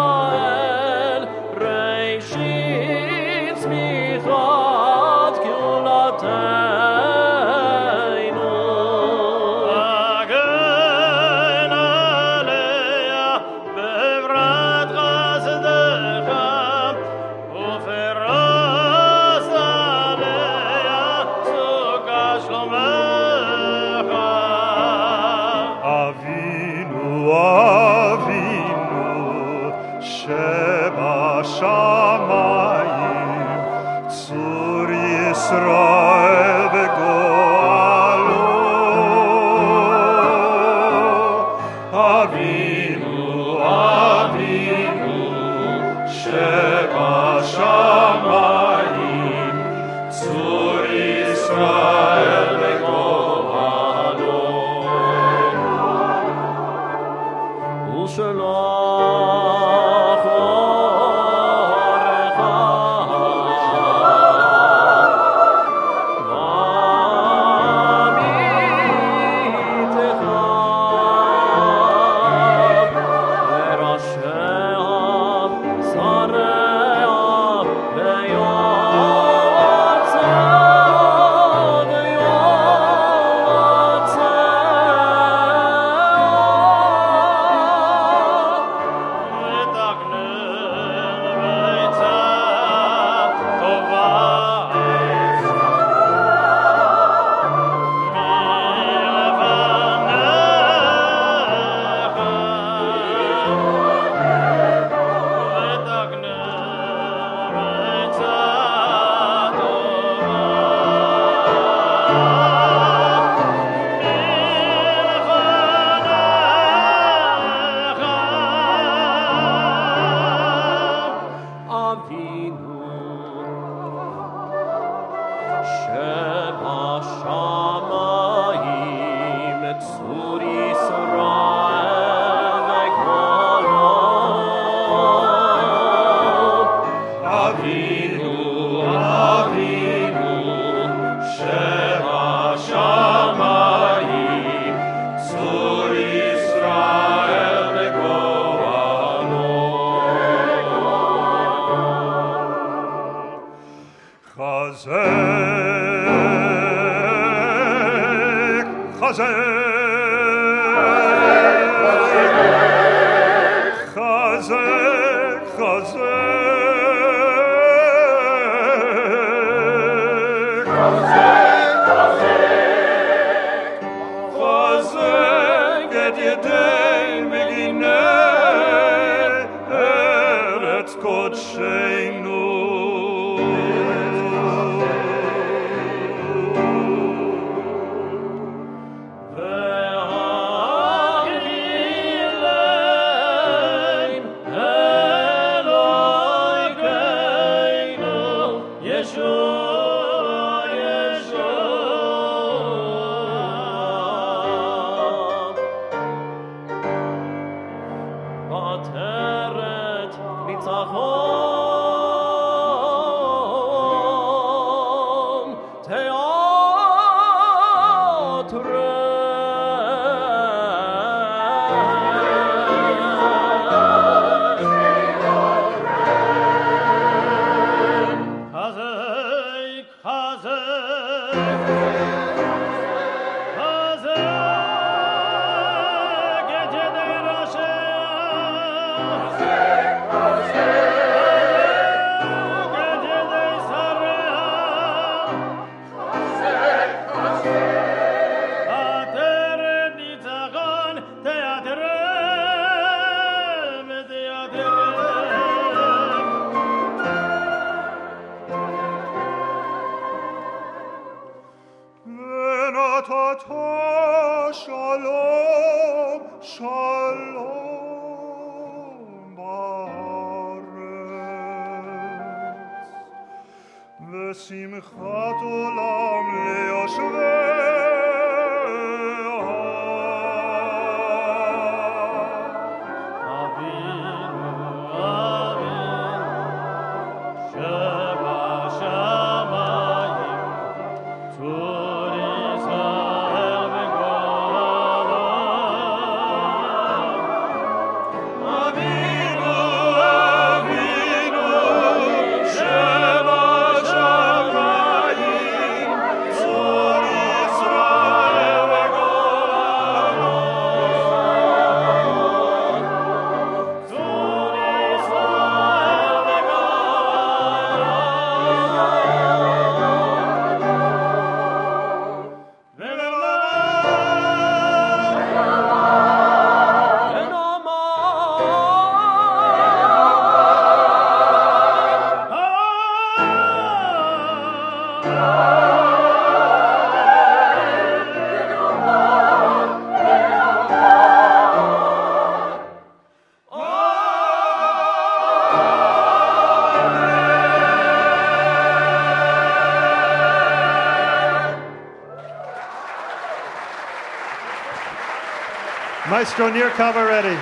Maestro Nir Kabaretti.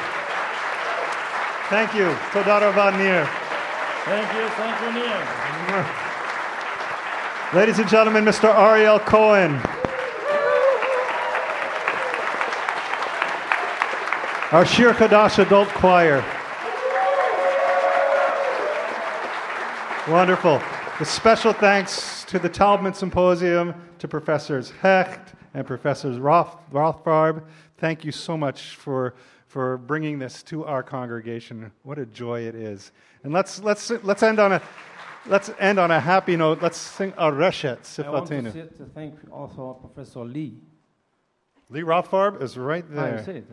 Thank you. Todaro Van Nir. Thank you. Thank you, Nir. Ladies and gentlemen, Mr. Aryell Cohen. Our Shir Chadash Adult Choir. Wonderful. A special thanks to the Taubman Symposium, to Professors Hecht and Professors Roth, Rothfarb. Thank you so much for, for bringing this to our congregation. What a joy it is. And let's, let's, let's, end, on a, let's end on a happy note. Let's sing a Reshet Sifatinu. I want to, to thank also Professor Lee. Lee Rothfarb is right ah, there. It,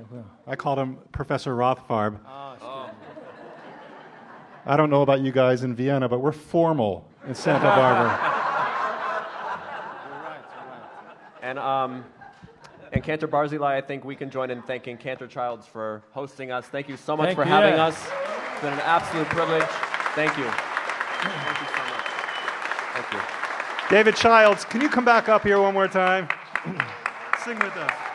I called him Professor Rothfarb. Oh, I don't know about you guys in Vienna, but we're formal in Santa Barbara. You're right, you're right. And um, and Cantor Barzilai, I think we can join in thanking Cantor Childs for hosting us. Thank you so much Thank for you. having us. It's been an absolute privilege. Thank you. Thank you so much. Thank you. David Childs, can you come back up here one more time? Sing with us.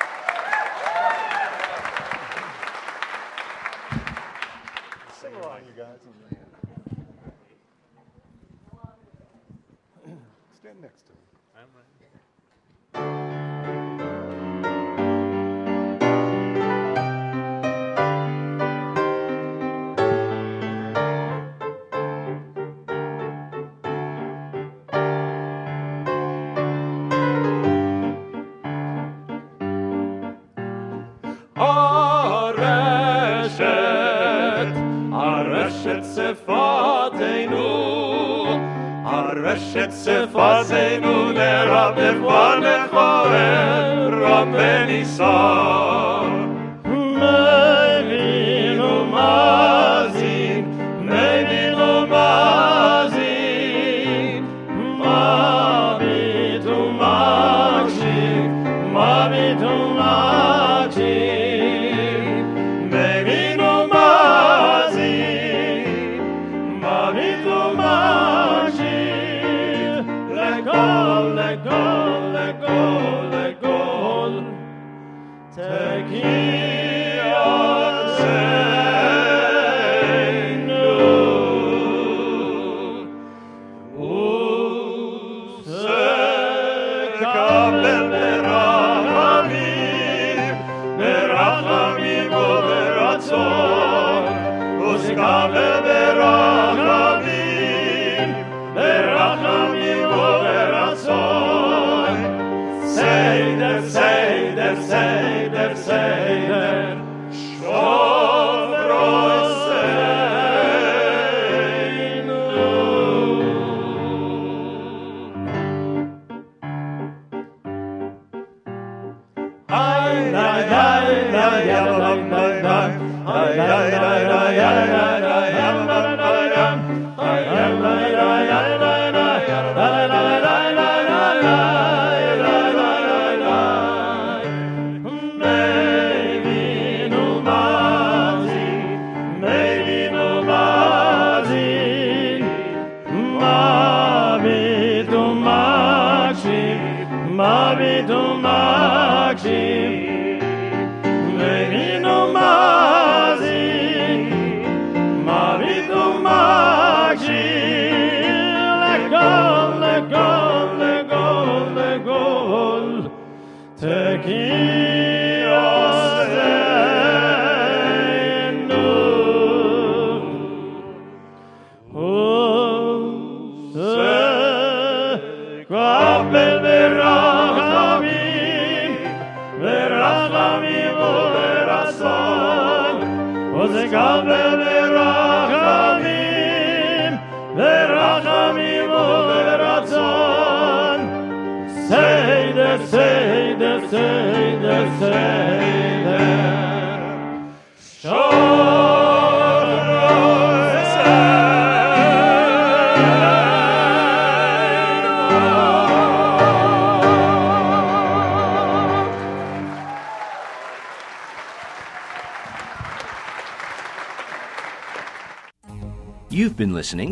here.